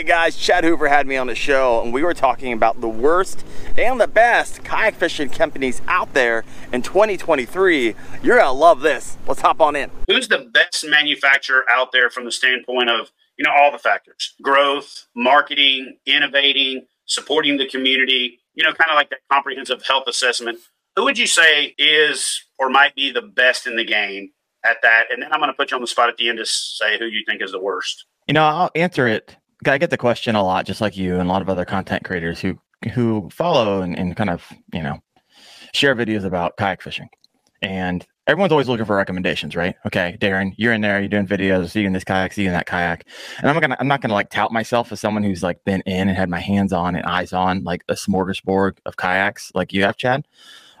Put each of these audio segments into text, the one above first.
Hey guys, Chad Hoover had me on the show and we were talking about the worst and the best kayak fishing companies out there in 2023. You're gonna love this. Let's hop on in. Who's the best manufacturer out there from the standpoint of, you know, all the factors growth, marketing, innovating, supporting the community, you know, kind of like that comprehensive health assessment? Who would you say is or might be the best in the game at that? And then I'm going to put you on the spot at the end to say who you think is the worst. You know, I'll answer it I get the question a lot, just like you and a lot of other content creators who who follow and, and kind of you know share videos about kayak fishing. And everyone's always looking for recommendations, right? Okay, Daren, you're in there, you're doing videos, seeing this kayak, seeing that kayak. And I'm gonna I'm not gonna like tout myself as someone who's like been in and had my hands on and eyes on like a smorgasbord of kayaks like you have, Chad.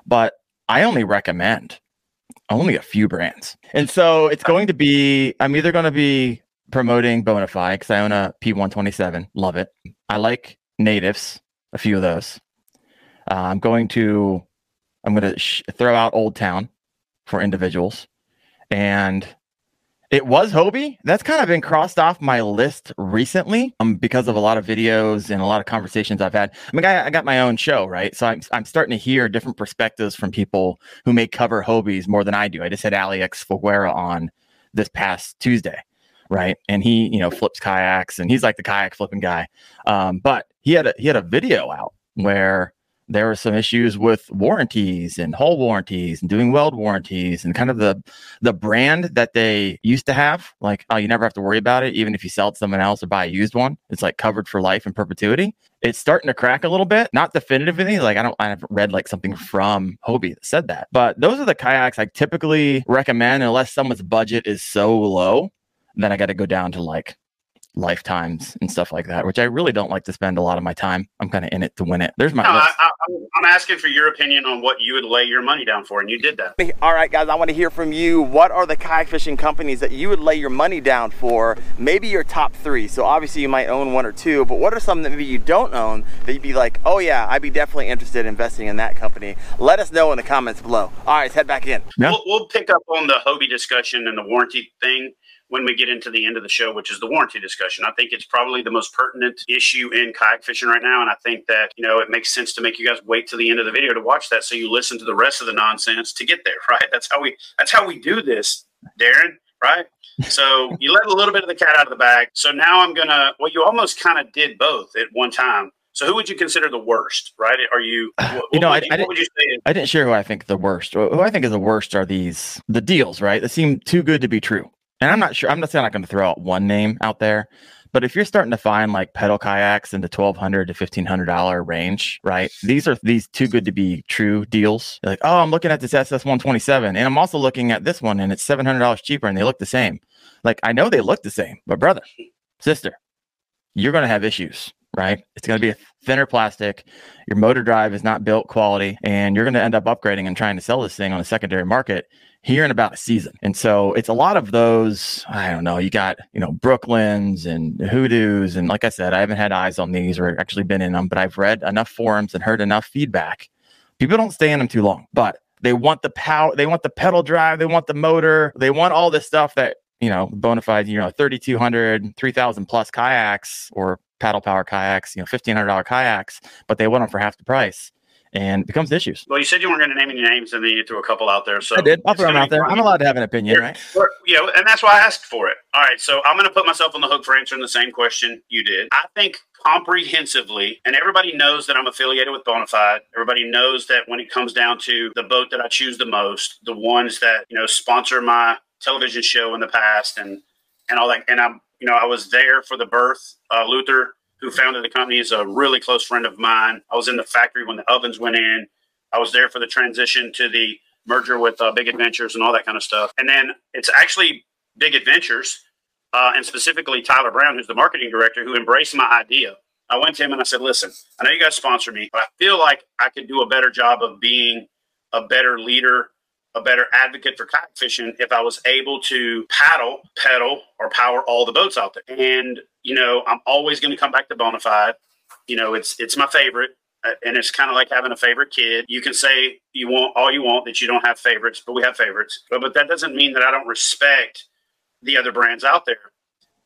But I only recommend only a few brands. And so it's going to be I'm either going to be promoting Bonafide because I own a P127. Love it. I like natives, a few of those. Uh, I'm going to, I'm going to sh- throw out Old Town for individuals. And it was Hobie. That's kind of been crossed off my list recently um, because of a lot of videos and a lot of conversations I've had. I mean, I, I got my own show, right? So I'm, I'm starting to hear different perspectives from people who may cover Hobies more than I do. I just had Alex Figuera on this past Tuesday right? And he, you know, flips kayaks and he's like the kayak flipping guy. Um, but he had a he had a video out where there were some issues with warranties and hull warranties and doing weld warranties and kind of the the brand that they used to have. Like oh you never have to worry about it even if you sell it to someone else or buy a used one. It's like covered for life and perpetuity. It's starting to crack a little bit not definitively. Like i don't i haven't read like something from hobie that said that. But those are the kayaks i typically recommend unless someone's budget is so low then I got to go down to like lifetimes and stuff like that, which I really don't like to spend a lot of my time. I'm kind of in it to win it. There's my. No, I, am asking for your opinion on what you would lay your money down for, and you did that. All right, guys, I want to hear from you. What are the kayak fishing companies that you would lay your money down for? Maybe your top three. So obviously you might own one or two, but what are some that maybe you don't own that you'd be like, oh yeah, I'd be definitely interested in investing in that company? Let us know in the comments below. All right, let's head back in. Yeah. We'll, we'll pick up on the Hobie discussion and the warranty thing when we get into the end of the show, which is the warranty discussion. I think it's probably the most pertinent issue in kayak fishing right now. And I think that, you know, it makes sense to make you guys wait to the end of the video to watch that so you listen to the rest of the nonsense to get there, right? That's how we that's how we do this, Daren, right? So you let a little bit of the cat out of the bag. So now I'm gonna well, you almost kind of did both at one time. So who would you consider the worst? Right? Are you? What, you know, I, you, I, didn't, I didn't share who I think the worst. Who I think is the worst are these the deals, right? That seem too good to be true and I'm not sure. I'm not saying I'm going to throw out one name out there, but if you're starting to find like pedal kayaks in the twelve hundred to fifteen hundred dollar range, right? These are these too good to be true deals. You're like, oh, I'm looking at this SS one twenty seven, and I'm also looking at this one, and it's seven hundred dollars cheaper, and they look the same. Like I know they look the same, but brother, sister, you're going to have issues, right? It's going to be a thinner plastic. Your motor drive is not built quality, and you're going to end up upgrading and trying to sell this thing on a secondary market here in about a season. And so it's a lot of those, I don't know, you got, you know, Brooklyn's and Hoodoos. And like I said, I haven't had eyes on these or actually been in them, but I've read enough forums and heard enough feedback. People don't stay in them too long, but they want the power, they want the pedal drive, they want the motor, they want all this stuff that, you know, Bonafide, you know, 3,200, 3,000 plus kayaks or paddle power kayaks, you know, $1,500 kayaks, but they want them for half the price and it becomes issues. Well, you said you weren't going to name any names, and then you threw a couple out there. So I did. I'll throw them out there. I'm allowed to have an opinion, right? You know, and that's why I asked for it. All right, so I'm going to put myself on the hook for answering the same question you did. I think comprehensively, and everybody knows that I'm affiliated with Bonafide. Everybody knows that when it comes down to the boat that I choose the most, the ones that you know sponsor my television show in the past, and and all that, and I'm you know I was there for the birth. Uh, Luther who founded the company, is a really close friend of mine. I was in the factory when the ovens went in. I was there for the transition to the merger with uh, Big Adventures and all that kind of stuff. And then it's actually Big Adventures, uh, and specifically Tyler Brown, who's the marketing director, who embraced my idea. I went to him and I said, "Listen, I know you guys sponsor me, but I feel like I could do a better job of being a better leader a better advocate for kayak fishing if I was able to paddle, pedal, or power all the boats out there. And you know, I'm always going to come back to Bonafide. You know, it's it's my favorite, uh, and it's kind of like having a favorite kid. You can say you want all you want that you don't have favorites, but we have favorites. But but that doesn't mean that I don't respect the other brands out there.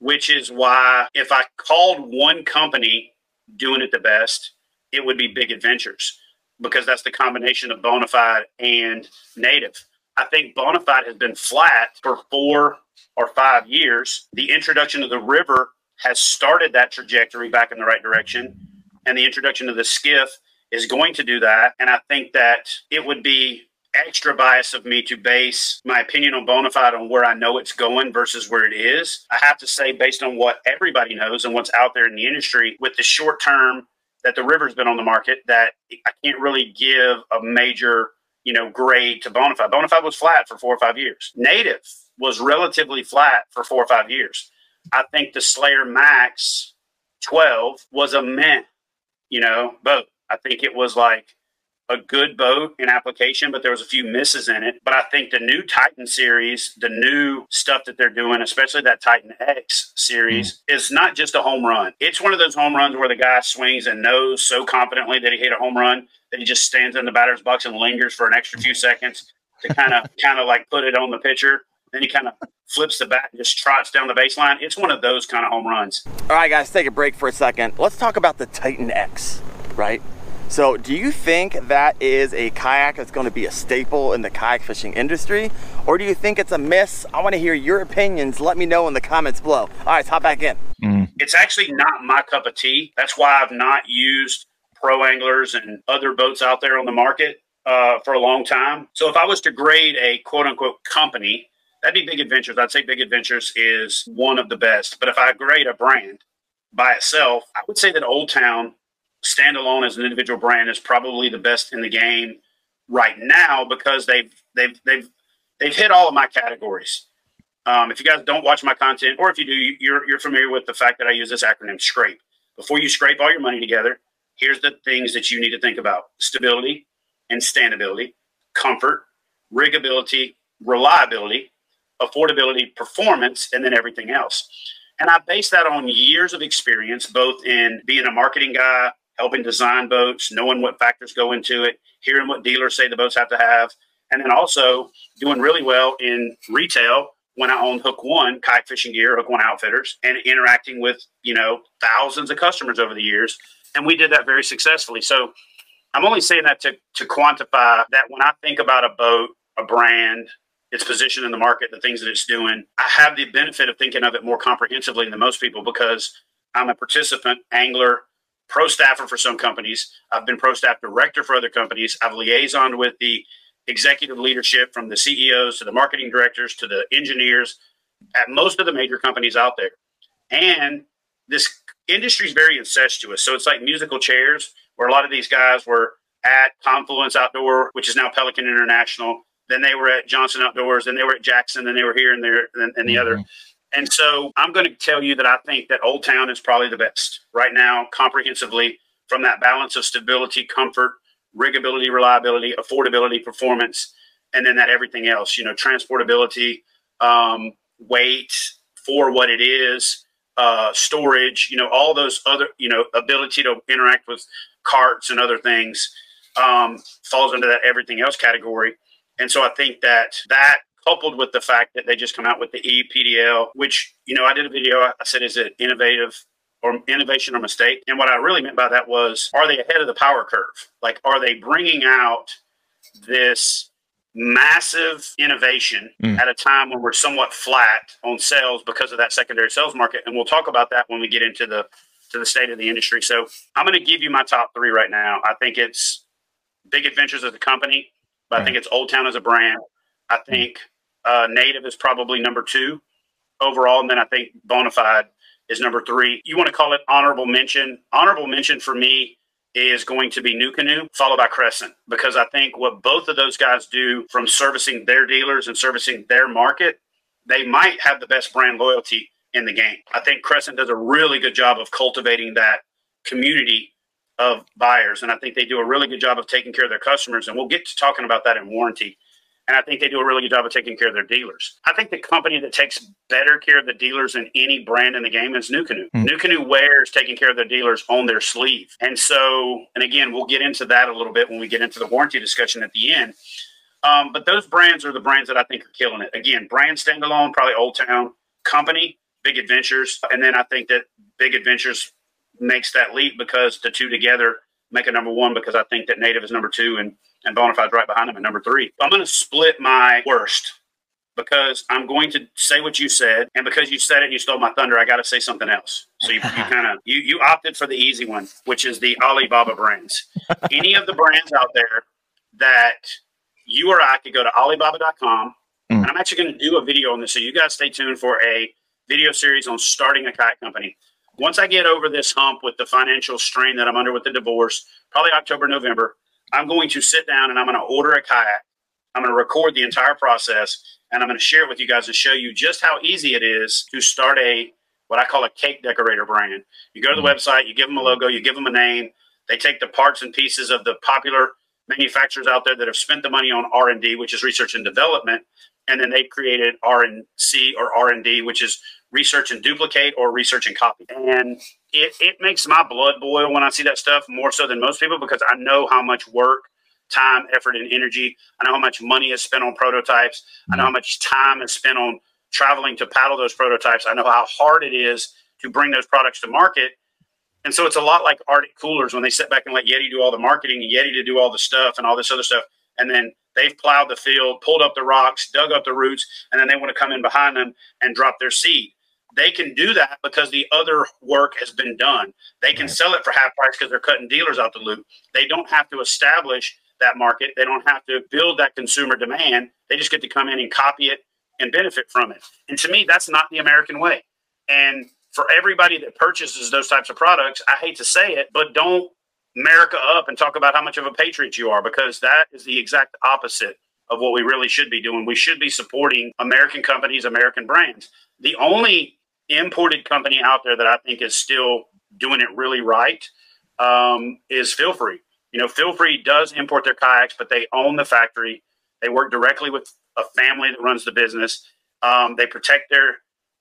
which is why if I called one company doing it the best, it would be Big Adventures because that's the combination of Bonafide and Native. I think Bonafide has been flat for four or five years. The introduction of the river has started that trajectory back in the right direction, and the introduction of the skiff is going to do that. And I think that it would be extra bias of me to base my opinion on Bonafide on where I know it's going versus where it is. I have to say, based on what everybody knows and what's out there in the industry, with the short term that the river's been on the market, that I can't really give a major, you know, grade to Bonafide. Bonafide was flat for four or five years. Native was relatively flat for four or five years. I think the Slayer Max 12 was a meh, you know, boat. I think it was like a good boat in application, but there was a few misses in it. But I think the new Titan series, the new stuff that they're doing, especially that Titan X series, mm. is not just a home run. It's one of those home runs where the guy swings and knows so confidently that he hit a home run that he just stands in the batter's box and lingers for an extra few seconds to kind of kind of like put it on the pitcher. Then he kind of flips the bat and just trots down the baseline. It's one of those kind of home runs. All right, guys, take a break for a second. Let's talk about the Titan X, right? So do you think that is a kayak that's going to be a staple in the kayak fishing industry? Or do you think it's a miss? I want to hear your opinions. Let me know in the comments below. All right, let's hop back in. Mm. It's actually not my cup of tea. That's why I've not used pro anglers and other boats out there on the market uh, for a long time. So if I was to grade a quote unquote company, that'd be Big Adventures. I'd say Big Adventures is one of the best. But if I grade a brand by itself, I would say that Old Town standalone as an individual brand is probably the best in the game right now because they've they've they've they've hit all of my categories. Um, if you guys don't watch my content, or if you do, you're you're familiar with the fact that I use this acronym SCRAPE. Before you scrape all your money together, here's the things that you need to think about: stability and standability, comfort, riggability, reliability, affordability, performance, and then everything else. And I base that on years of experience, both in being a marketing guy, helping design boats, knowing what factors go into it, hearing what dealers say the boats have to have, and then also doing really well in retail when I owned Hook One kayak fishing gear, Hook One Outfitters, and interacting with you know thousands of customers over the years, and we did that very successfully. So I'm only saying that to to quantify that when I think about a boat, a brand, its position in the market, the things that it's doing, I have the benefit of thinking of it more comprehensively than most people because I'm a participant, angler, pro staffer for some companies. I've been pro staff director for other companies. I've liaisoned with the executive leadership from the CEOs to the marketing directors to the engineers at most of the major companies out there. And this industry is very incestuous. So it's like musical chairs, where a lot of these guys were at Confluence Outdoor, which is now Pelican International. Then they were at Johnson Outdoors. Then they were at Jackson. Then they were here and there and, and the mm-hmm. other. And so I'm going to tell you that I think that Old Town is probably the best right now, comprehensively, from that balance of stability, comfort, riggability, reliability, affordability, performance, and then that everything else, you know, transportability, um, weight for what it is, uh, storage, you know, all those other, you know, ability to interact with carts and other things um, falls under that everything else category. And so I think that that coupled with the fact that they just come out with the EPDL, which, you know, I did a video, I said, is it innovative or innovation or mistake? And what I really meant by that was, are they ahead of the power curve? Like, are they bringing out this massive innovation mm. at a time when we're somewhat flat on sales because of that secondary sales market? And we'll talk about that when we get into the to the state of the industry. So I'm going to give you my top three right now. I think it's Big Adventures as a company, but I think it's Old Town as a brand. I think uh, Native is probably number two overall, and then I think Bonafide is number three. You want to call it honorable mention? Honorable mention for me is going to be NuCanoe, followed by Crescent, because I think what both of those guys do from servicing their dealers and servicing their market, they might have the best brand loyalty in the game. I think Crescent does a really good job of cultivating that community of buyers, and I think they do a really good job of taking care of their customers. And we'll get to talking about that in warranty and I think they do a really good job of taking care of their dealers. I think the company that takes better care of the dealers than any brand in the game is NuCanoe. Mm. NuCanoe wears taking care of their dealers on their sleeve. And so, and again, we'll get into that a little bit when we get into the warranty discussion at the end. Um, but those brands are the brands that I think are killing it. Again, brand standalone, probably Old Town. Company, Big Adventures, and then I think that Big Adventures makes that leap because the two together make a number one. Because I think that Native is number two and and Bonafide's right behind them at number three. I'm going to split my worst because I'm going to say what you said, and because you said it and you stole my thunder, I got to say something else. So you, you kind of you you opted for the easy one, which is the Alibaba brands. Any of the brands out there that you or I could go to Alibaba.com, mm. and I'm actually going to do a video on this, so you guys stay tuned for a video series on starting a kayak company. Once I get over this hump with the financial strain that I'm under with the divorce, probably October, November, I'm going to sit down and I'm going to order a kayak. I'm going to record the entire process and I'm going to share it with you guys to show you just how easy it is to start a what I call a cake decorator brand. You go to the mm-hmm. website, you give them a logo, you give them a name. They take the parts and pieces of the popular manufacturers out there that have spent the money on R&D, which is research and development, and then they've created R&C or R&D, which is research and duplicate or research and copy. And it, it makes my blood boil when I see that stuff more so than most people because I know how much work, time, effort, and energy. I know how much money is spent on prototypes. I know mm-hmm. how much time is spent on traveling to paddle those prototypes. I know how hard it is to bring those products to market. And so it's a lot like Arctic Coolers when they sit back and let Yeti do all the marketing and Yeti to do all the stuff and all this other stuff. And then they've plowed the field, pulled up the rocks, dug up the roots, and then they want to come in behind them and drop their seed. They can do that because the other work has been done. They can sell it for half price because they're cutting dealers out the loop. They don't have to establish that market. They don't have to build that consumer demand. They just get to come in and copy it and benefit from it. And to me, that's not the American way. And for everybody that purchases those types of products, I hate to say it, but don't America up and talk about how much of a patriot you are because that is the exact opposite of what we really should be doing. We should be supporting American companies, American brands. The only imported company out there that I think is still doing it really right um, is Feel Free. You know, Feel Free does import their kayaks, but they own the factory. They work directly with a family that runs the business. Um, they protect their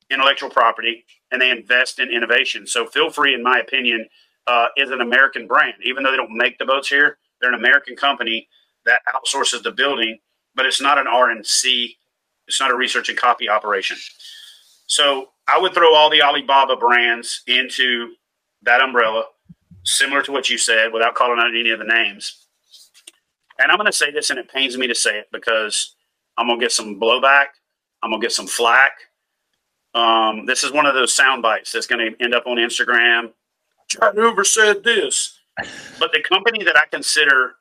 intellectual property and they invest in innovation. So, Feel Free, in my opinion, uh, is an American brand. Even though they don't make the boats here, they're an American company that outsources the building, but it's not an R and C. It's not a research and copy operation. So I would throw all the Alibaba brands into that umbrella, similar to what you said, without calling out any of the names. And I'm going to say this, and it pains me to say it because I'm going to get some blowback. I'm going to get some flack. Um, this is one of those sound bites that's going to end up on Instagram. Chad Hoover said this. But the company that I consider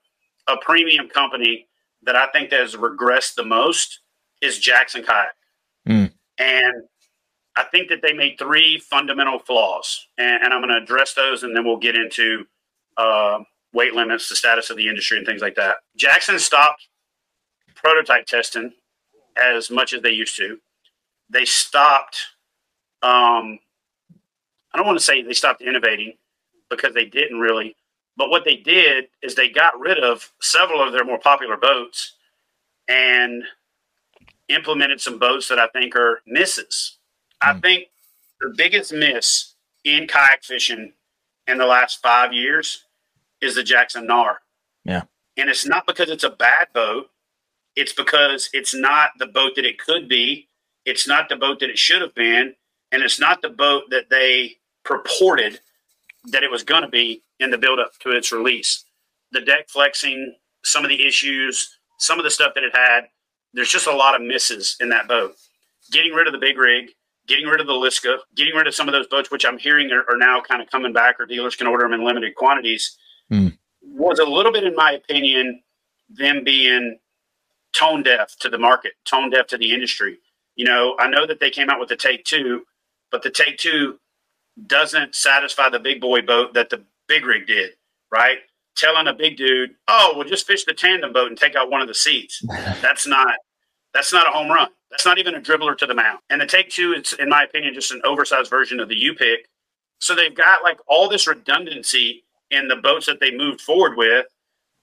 a premium company that I think that has regressed the most is Jackson Kayak. Mm. And I think that they made three fundamental flaws, and, and I'm going to address those, and then we'll get into uh, weight limits, the status of the industry, and things like that. Jackson stopped prototype testing as much as they used to. They stopped. Um, I don't want to say they stopped innovating because they didn't really, but what they did is they got rid of several of their more popular boats and implemented some boats that I think are misses I hmm. think the biggest miss in kayak fishing in the last five years is the Jackson Knarr. Yeah. And it's not because it's a bad boat. It's because it's not the boat that it could be. It's not the boat that it should have been. And it's not the boat that they purported that it was going to be in the build up to its release. The deck flexing, some of the issues, some of the stuff that it had, there's just a lot of misses in that boat. Getting rid of the big rig, getting rid of the Liska, getting rid of some of those boats, which I'm hearing are, are now kind of coming back, or dealers can order them in limited quantities, mm. was a little bit, in my opinion, them being tone deaf to the market, tone deaf to the industry. You know, I know that they came out with the Take Two, but the Take Two doesn't satisfy the big boy boat that the big rig did, right? Telling a big dude, "Oh, well, just fish the tandem boat and take out one of the seats." That's not that's not a home run. That's not even a dribbler to the mount. And the take two, it's in my opinion, just an oversized version of the Yupik. So they've got like all this redundancy in the boats that they moved forward with.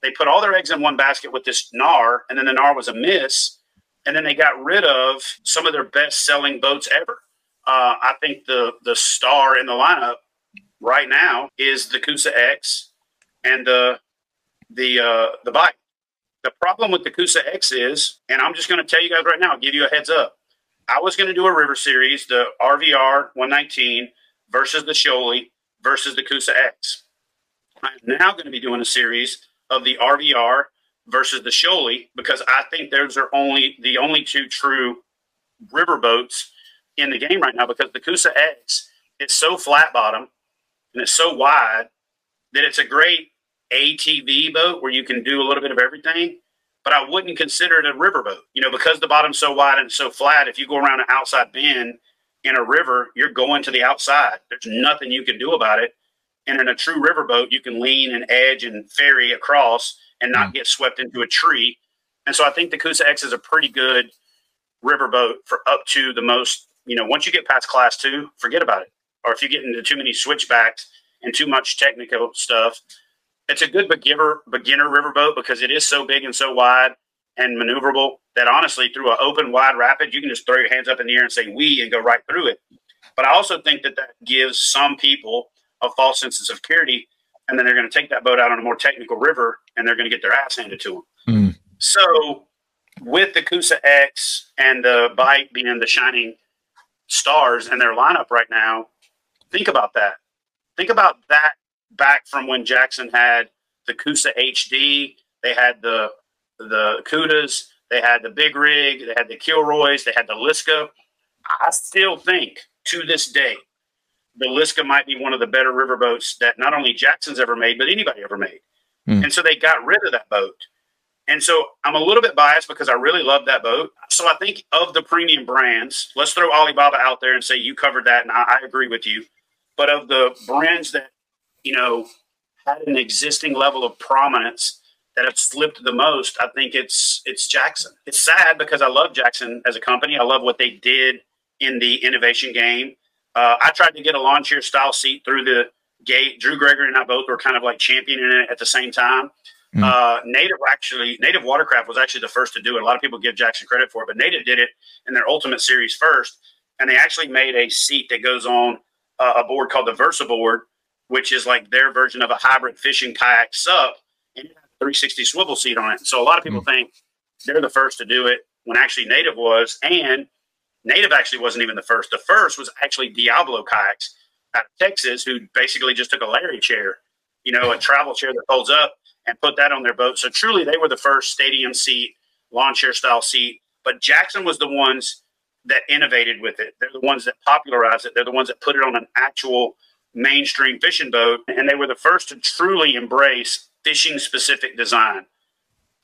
They put all their eggs in one basket with this Knarr, and then the Knarr was a miss. And then they got rid of some of their best selling boats ever. Uh, I think the the star in the lineup right now is the Coosa X and the the uh, the Bite. The problem with the Coosa X is, and I'm just going to tell you guys right now, give you a heads up. I was going to do a river series, the RVR 119 versus the Shoalie versus the Coosa X. I'm now going to be doing a series of the RVR versus the Shoalie because I think those are only the only two true river boats in the game right now because the Coosa X is so flat bottom and it's so wide that it's a great ATV boat where you can do a little bit of everything. But I wouldn't consider it a river boat, you know, because the bottom's so wide and so flat. If you go around an outside bend in a river, you're going to the outside. There's nothing you can do about it. And in a true river boat, you can lean and edge and ferry across and not mm. get swept into a tree. And so I think the Coosa X is a pretty good river boat for up to the most, you know, once you get past class two, forget about it. Or if you get into too many switchbacks and too much technical stuff, it's a good beginner beginner riverboat because it is so big and so wide and maneuverable that honestly, through an open wide rapid, you can just throw your hands up in the air and say "we" and go right through it. But I also think that that gives some people a false sense of security, and then they're going to take that boat out on a more technical river, and they're going to get their ass handed to them. Mm. So, with the Coosa X and the Bite being the shining stars in their lineup right now, think about that. Think about that back from when Jackson had the Coosa HD. They had the the Cudas. They had the Big Rig. They had the Kilroys. They had the Liska. I still think to this day the Liska might be one of the better riverboats that not only Jackson's ever made, but anybody ever made. Mm. And so they got rid of that boat. And so I'm a little bit biased because I really love that boat. So I think of the premium brands, let's throw Alibaba out there and say you covered that, and I, I agree with you. But of the brands that you know had an existing level of prominence that have slipped the most, I think it's it's Jackson. It's sad because I love Jackson as a company. I love what they did in the innovation game. Uh, I tried to get a lawn chair style seat through the gate. Drew Gregory and I both were kind of like championing it at the same time. Mm. Uh, Native actually, Native Watercraft was actually the first to do it. A lot of people give Jackson credit for it, but Native did it in their Ultimate Series first, and they actually made a seat that goes on uh, a board called the Versa board, which is like their version of a hybrid fishing kayak sup, and it has a 360 swivel seat on it. So a lot of people mm. think they're the first to do it when actually Native was, and Native actually wasn't even the first. The first was actually Diablo Kayaks out of Texas, who basically just took a Larry chair, you know, a travel chair that folds up and put that on their boat. So truly, they were the first stadium seat, lawn chair style seat. But Jackson was the ones that innovated with it. They're the ones that popularized it. They're the ones that put it on an actual mainstream fishing boat. And they were the first to truly embrace fishing specific design.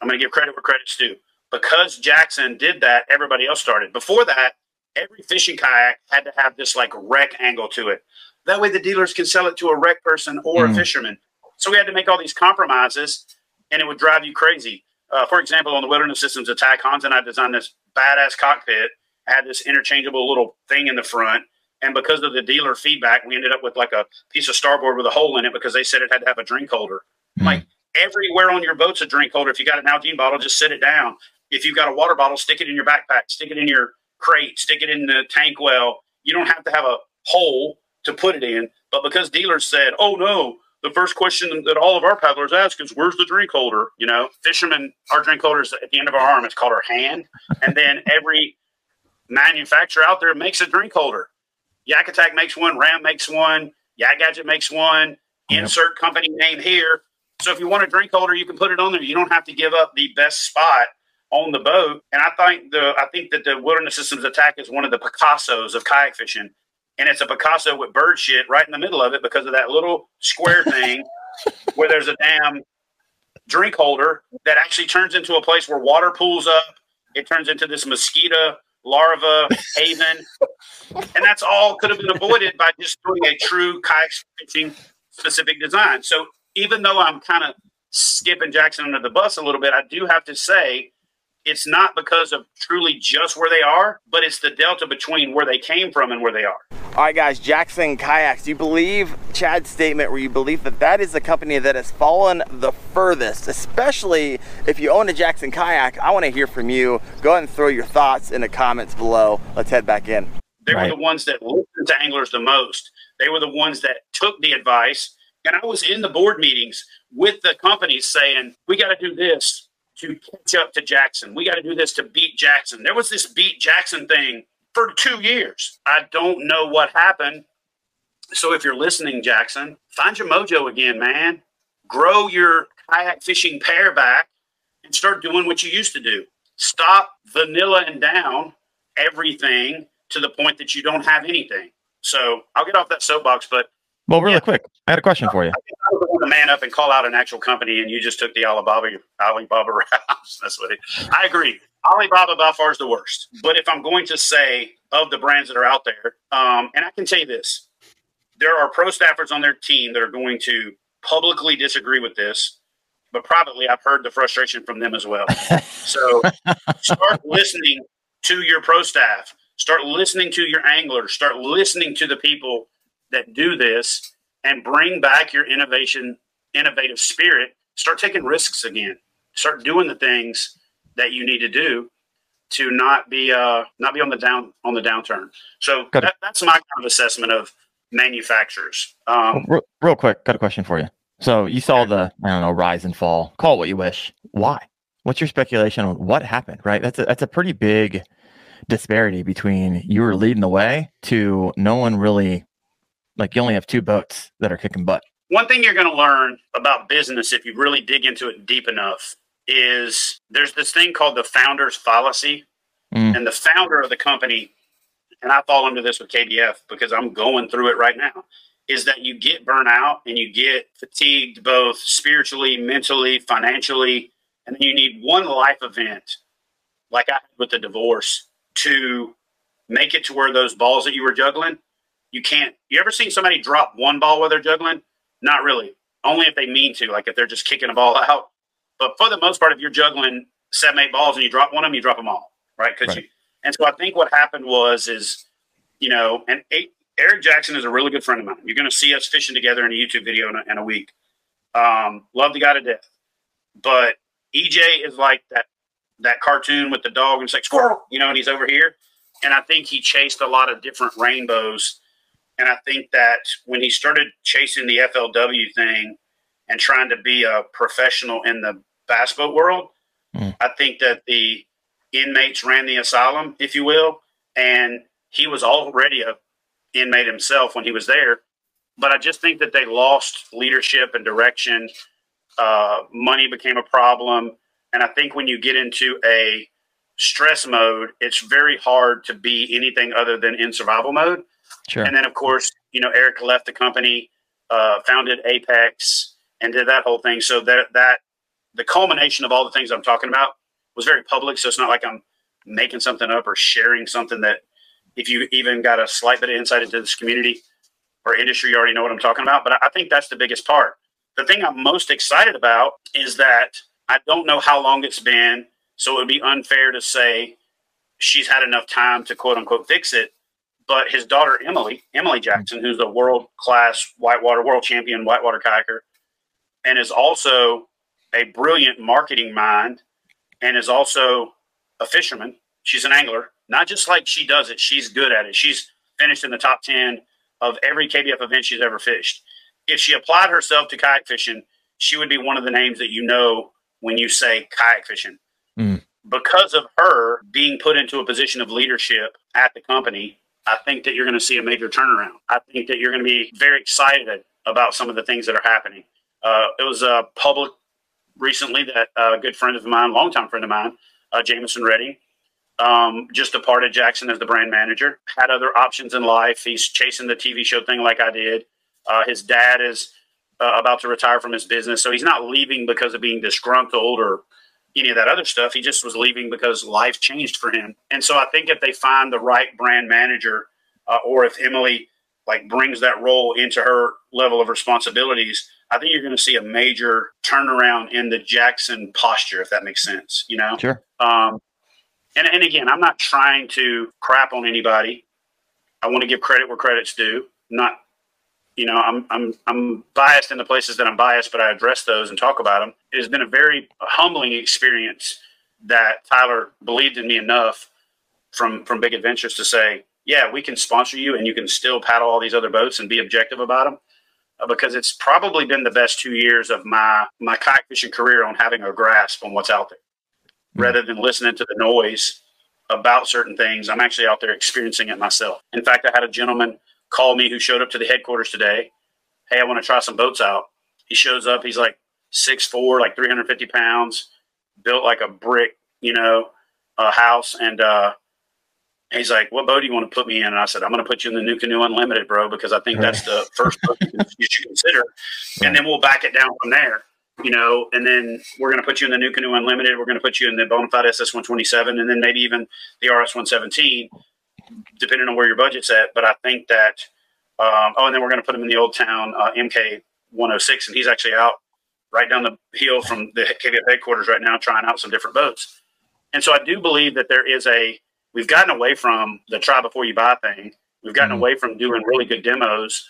I'm going to give credit where credit's due. Because Jackson did that, everybody else started. Before that, every fishing kayak had to have this like wreck angle to it. That way the dealers can sell it to a wreck person or mm. a fisherman. So we had to make all these compromises and it would drive you crazy. Uh, for example, on the Wilderness Systems ATAK, Hans and I designed this badass cockpit, had this interchangeable little thing in the front. And because of the dealer feedback, we ended up with like a piece of starboard with a hole in it because they said it had to have a drink holder. Mm. Like everywhere on your boat's a drink holder. If you got an Nalgene bottle, just sit it down. If you've got a water bottle, stick it in your backpack, stick it in your crate, stick it in the tank well. You don't have to have a hole to put it in. But because dealers said, oh no, the first question that all of our paddlers ask is, where's the drink holder? You know, fishermen, our drink holder is at the end of our arm. It's called our hand. And then every manufacturer out there makes a drink holder. Yak Attack makes one, Ram makes one, Yak Gadget makes one, yep. insert company name here. So if you want a drink holder, you can put it on there. You don't have to give up the best spot on the boat. And I think the I think that the Wilderness Systems ATAK is one of the Picassos of kayak fishing. And it's a Picasso with bird shit right in the middle of it because of that little square thing where there's a damn drink holder that actually turns into a place where water pools up. It turns into this mosquito larva haven. and that's all could have been avoided by just doing a true kayak fishing specific design. So even though I'm kind of skipping Jackson under the bus a little bit, I do have to say it's not because of truly just where they are, but it's the delta between where they came from and where they are. All right, guys, Jackson Kayaks. Do you believe Chad's statement where you believe that that is the company that has fallen the furthest, especially if you own a Jackson Kayak? I want to hear from you. Go ahead and throw your thoughts in the comments below. Let's head back in. They right. were the ones that listened to anglers the most. They were the ones that took the advice. And I was in the board meetings with the companies saying, we got to do this to catch up to Jackson. We got to do this to beat Jackson. There was this beat Jackson thing for two years. I don't know what happened. So if you're listening, Jackson, find your mojo again, man. Grow your kayak fishing pair back and start doing what you used to do. Stop vanilla and down everything to the point that you don't have anything. So I'll get off that soapbox, but well, really yeah. quick, I had a question for you. I, was going to man up and call out an actual company, and you just took the Alibaba Alibaba route. That's what it. I agree. Alibaba by far is the worst. But if I'm going to say of the brands that are out there, um, and I can say this, there are pro staffers on their team that are going to publicly disagree with this, but privately, I've heard the frustration from them as well. so start listening to your pro staff. Start listening to your anglers. Start listening to the people that do this and bring back your innovation, innovative spirit. Start taking risks again. Start doing the things that you need to do to not be uh not be on the down on the downturn. So that, that's my kind of assessment of manufacturers. Um, real, real, quick, got a question for you. So you saw the I don't know rise and fall. Call it what you wish. Why? What's your speculation on what happened? Right. That's a, that's a pretty big disparity between you were leading the way to no one really like you only have two boats that are kicking butt. One thing you're going to learn about business if you really dig into it deep enough is there's this thing called the founder's fallacy. Mm. And the founder of the company, and I fall into this with KBF because I'm going through it right now, is that you get burnt out and you get fatigued both spiritually, mentally, financially, and then you need one life event, like I had with the divorce, to make it to where those balls that you were juggling, you can't. You ever seen somebody drop one ball while they're juggling? Not really. Only if they mean to, like if they're just kicking a ball out. But for the most part, if you're juggling seven, eight balls and you drop one of them, you drop them all, right? Because right. you. And so I think what happened was is, you know, and eight, Eric Jackson is a really good friend of mine. You're going to see us fishing together in a YouTube video in a, in a week. Um, love the guy to death, but EJ is like that that cartoon with the dog and it's like squirrel, you know, and he's over here. And I think he chased a lot of different rainbows. And I think that when he started chasing the FLW thing, and trying to be a professional in the bass boat world. Mm. I think that the inmates ran the asylum, if you will, and he was already a inmate himself when he was there. But I just think that they lost leadership and direction. Uh, money became a problem, and I think when you get into a stress mode, it's very hard to be anything other than in survival mode. Sure. And then, of course, you know, Eric left the company, uh, founded Apex, and did that whole thing. So that that the culmination of all the things I'm talking about was very public. So it's not like I'm making something up or sharing something that if you even got a slight bit of insight into this community or industry, you already know what I'm talking about. But I think that's the biggest part. The thing I'm most excited about is that I don't know how long it's been. So it would be unfair to say she's had enough time to quote unquote fix it. But his daughter, Emily, Emily Jackson, who's a world class whitewater world champion whitewater kayaker, and is also a brilliant marketing mind and is also a fisherman. She's an angler, not just like she does it, she's good at it. She's finished in the top 10 of every KBF event she's ever fished. If she applied herself to kayak fishing, she would be one of the names that you know when you say kayak fishing. Mm. Because of her being put into a position of leadership at the company, I think that you're going to see a major turnaround. I think that you're going to be very excited about some of the things that are happening. Uh, it was uh, public recently that a good friend of mine, longtime friend of mine, uh, Jameson Redding, um, just departed Jackson as the brand manager. Had other options in life. He's chasing the TV show thing like I did. Uh, his dad is uh, about to retire from his business, so he's not leaving because of being disgruntled or any of that other stuff. He just was leaving because life changed for him. And so I think if they find the right brand manager, uh, or if Emily like brings that role into her level of responsibilities, I think you're going to see a major turnaround in the Jackson posture, if that makes sense. You know, sure. Um, and and again, I'm not trying to crap on anybody. I want to give credit where credit's due. Not, you know, I'm I'm I'm biased in the places that I'm biased, but I address those and talk about them. It has been a very humbling experience that Tyler believed in me enough from from Big Adventures to say, yeah, we can sponsor you, and you can still paddle all these other boats and be objective about them uh, because it's probably been the best two years of my my kayak fishing career on having a grasp on what's out there, mm-hmm. rather than listening to the noise about certain things. I'm actually out there experiencing it myself. In fact, I had a gentleman call me who showed up to the headquarters today. Hey, I want to try some boats out. He shows up. He's like six four, like 350 pounds, built like a brick, you know, a house. And uh, he's like, "What boat do you want to put me in?" And I said, "I'm going to put you in the NuCanoe Unlimited, bro, because I think that's the first boat you should consider, and then we'll back it down from there." You know, and then we're going to put you in the NuCanoe Unlimited. We're going to put you in the Bonafide SS 127, and then maybe even the RS 117, depending on where your budget's at. But I think that, um, oh, and then we're going to put him in the Old Town uh, MK 106, and he's actually out right down the hill from the KBF headquarters right now, trying out some different boats. And so I do believe that there is a we've gotten away from the try before you buy thing. We've gotten mm-hmm. away from doing really good demos.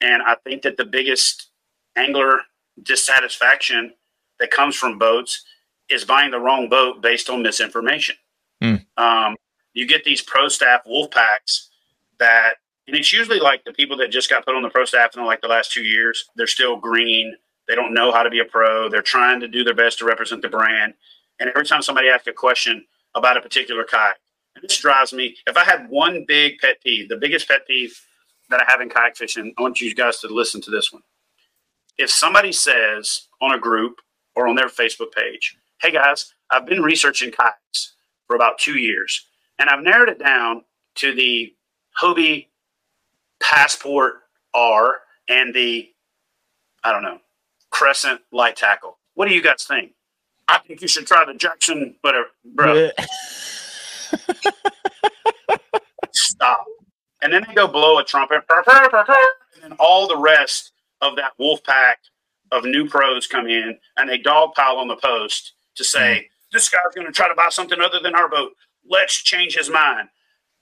And I think that the biggest angler dissatisfaction that comes from boats is buying the wrong boat based on misinformation. Mm. Um, you get these pro staff wolf packs that, and it's usually like the people that just got put on the pro staff in like the last two years. They're still green. They don't know how to be a pro. They're trying to do their best to represent the brand. And every time somebody asks a question about a particular kayak, and this drives me. If I had one big pet peeve, the biggest pet peeve that I have in kayak fishing, I want you guys to listen to this one. If somebody says on a group or on their Facebook page, hey guys, I've been researching kayaks for about two years, and I've narrowed it down to the Hobie Passport R and the, I don't know, Crescent Light Tackle. What do you guys think? I think you should try the Jackson, whatever, bro. Stop. And then they go blow a trumpet, and then all the rest of that wolf pack of new pros come in and they dogpile on the post to say, mm-hmm. this guy's going to try to buy something other than our boat. Let's change his mind.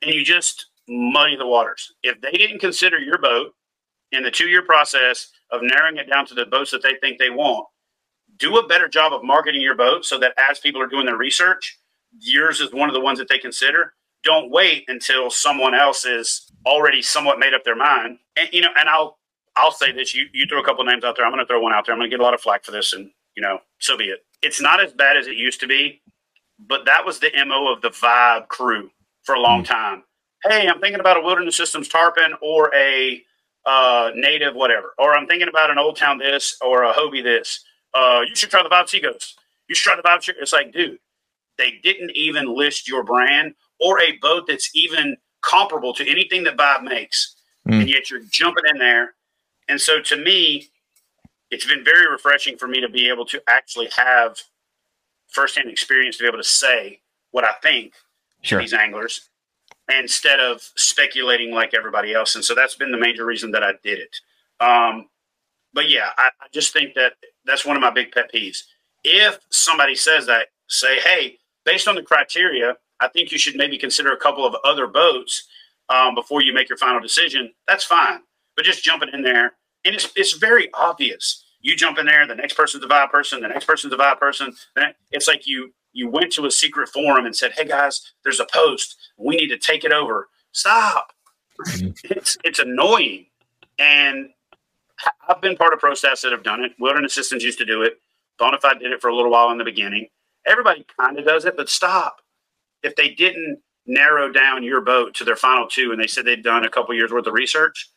And you just muddy the waters. If they didn't consider your boat in the two year process of narrowing it down to the boats that they think they want, do a better job of marketing your boat so that as people are doing their research, yours is one of the ones that they consider. Don't wait until someone else is already somewhat made up their mind. And you know, and I'll I'll say this: you you throw a couple names out there. I'm going to throw one out there. I'm going to get a lot of flack for this, and you know, so be it. It's not as bad as it used to be, but that was the mo of the Vibe crew for a long hmm. time. Hey, I'm thinking about a Wilderness Systems tarpon or a uh, native whatever, or I'm thinking about an Old Town this or a Hobie this. Uh, you should try the Vibe Sea Ghosts. You should try the Vibe. It's like, dude, they didn't even list your brand or a boat that's even comparable to anything that Vibe makes. Mm. And yet you're jumping in there. And so to me, it's been very refreshing for me to be able to actually have firsthand experience to be able to say what I think sure. these anglers instead of speculating like everybody else. And so that's been the major reason that I did it. Um, but yeah, I, I just think that that's one of my big pet peeves. If somebody says that, say, hey, based on the criteria, I think you should maybe consider a couple of other boats um, before you make your final decision. That's fine. But just jumping in there, and it's, it's very obvious. You jump in there, the next person's a vibe person, the next person's a vibe person. It's like you you went to a secret forum and said, "Hey guys, there's a post. We need to take it over." Stop. Mm-hmm. it's it's annoying, and I've been part of pro staffs that have done it. Wilderness Systems used to do it. Bonafide did it for a little while in the beginning. Everybody kind of does it, but stop. If they didn't narrow down your boat to their final two and they said they'd done a couple years worth of research,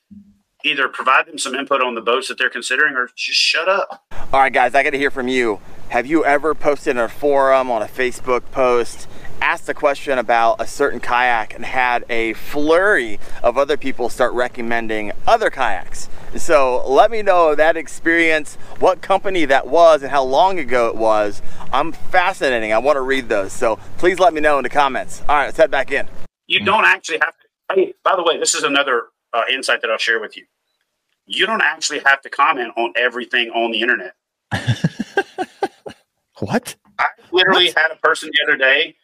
either provide them some input on the boats that they're considering or just shut up. All right, guys, I got to hear from you. Have you ever posted in a forum on a Facebook post, asked a question about a certain kayak and had a flurry of other people start recommending other kayaks? So let me know that experience, what company that was and how long ago it was. I'm fascinating. I want to read those. So please let me know in the comments. All right, let's head back in. You don't actually have to. Hey, by the way, this is another uh, insight that I'll share with you. You don't actually have to comment on everything on the internet. what? I literally what? had a person the other day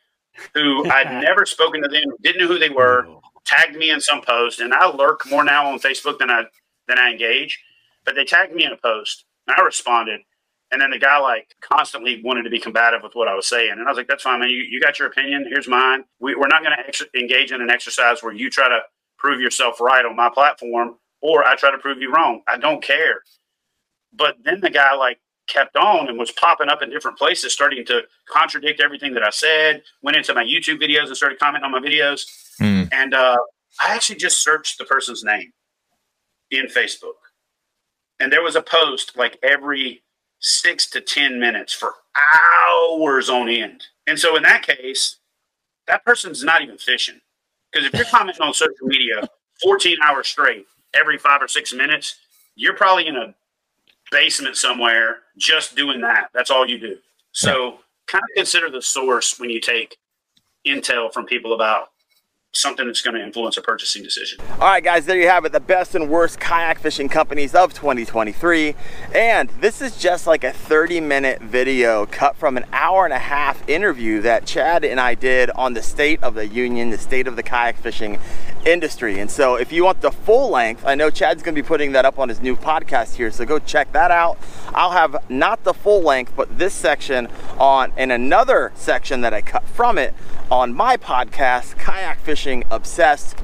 who I'd never spoken to them, didn't know who they were, oh. tagged me in some post, and I lurk more now on Facebook than I than I engage. But they tagged me in a post, and I responded. And then the guy like constantly wanted to be combative with what I was saying, and I was like, "That's fine, man. You, you got your opinion. Here's mine. We, are not going to ex- engage in an exercise where you try to prove yourself right on my platform, or I try to prove you wrong. I don't care." But then the guy like kept on and was popping up in different places, starting to contradict everything that I said. Went into my YouTube videos and started commenting on my videos. Mm. And uh, I actually just searched the person's name in Facebook. And there was a post like every six to 10 minutes for hours on end. And so in that case, that person's not even fishing. Because if you're commenting on social media 14 hours straight every five or six minutes, you're probably in a basement somewhere just doing that. That's all you do. So kind of consider the source when you take intel from people about something that's going to influence a purchasing decision. All right, guys, there you have it. The best and worst kayak fishing companies of 2023. And this is just like a 30 minute video cut from an hour and a half interview that Chad and I did on the state of the union, the state of the kayak fishing industry. And so if you want the full length, I know Chad's going to be putting that up on his new podcast here. So go check that out. I'll have not the full length, but this section on and another section that I cut from it on my podcast, Kayak Fishing Obsessed.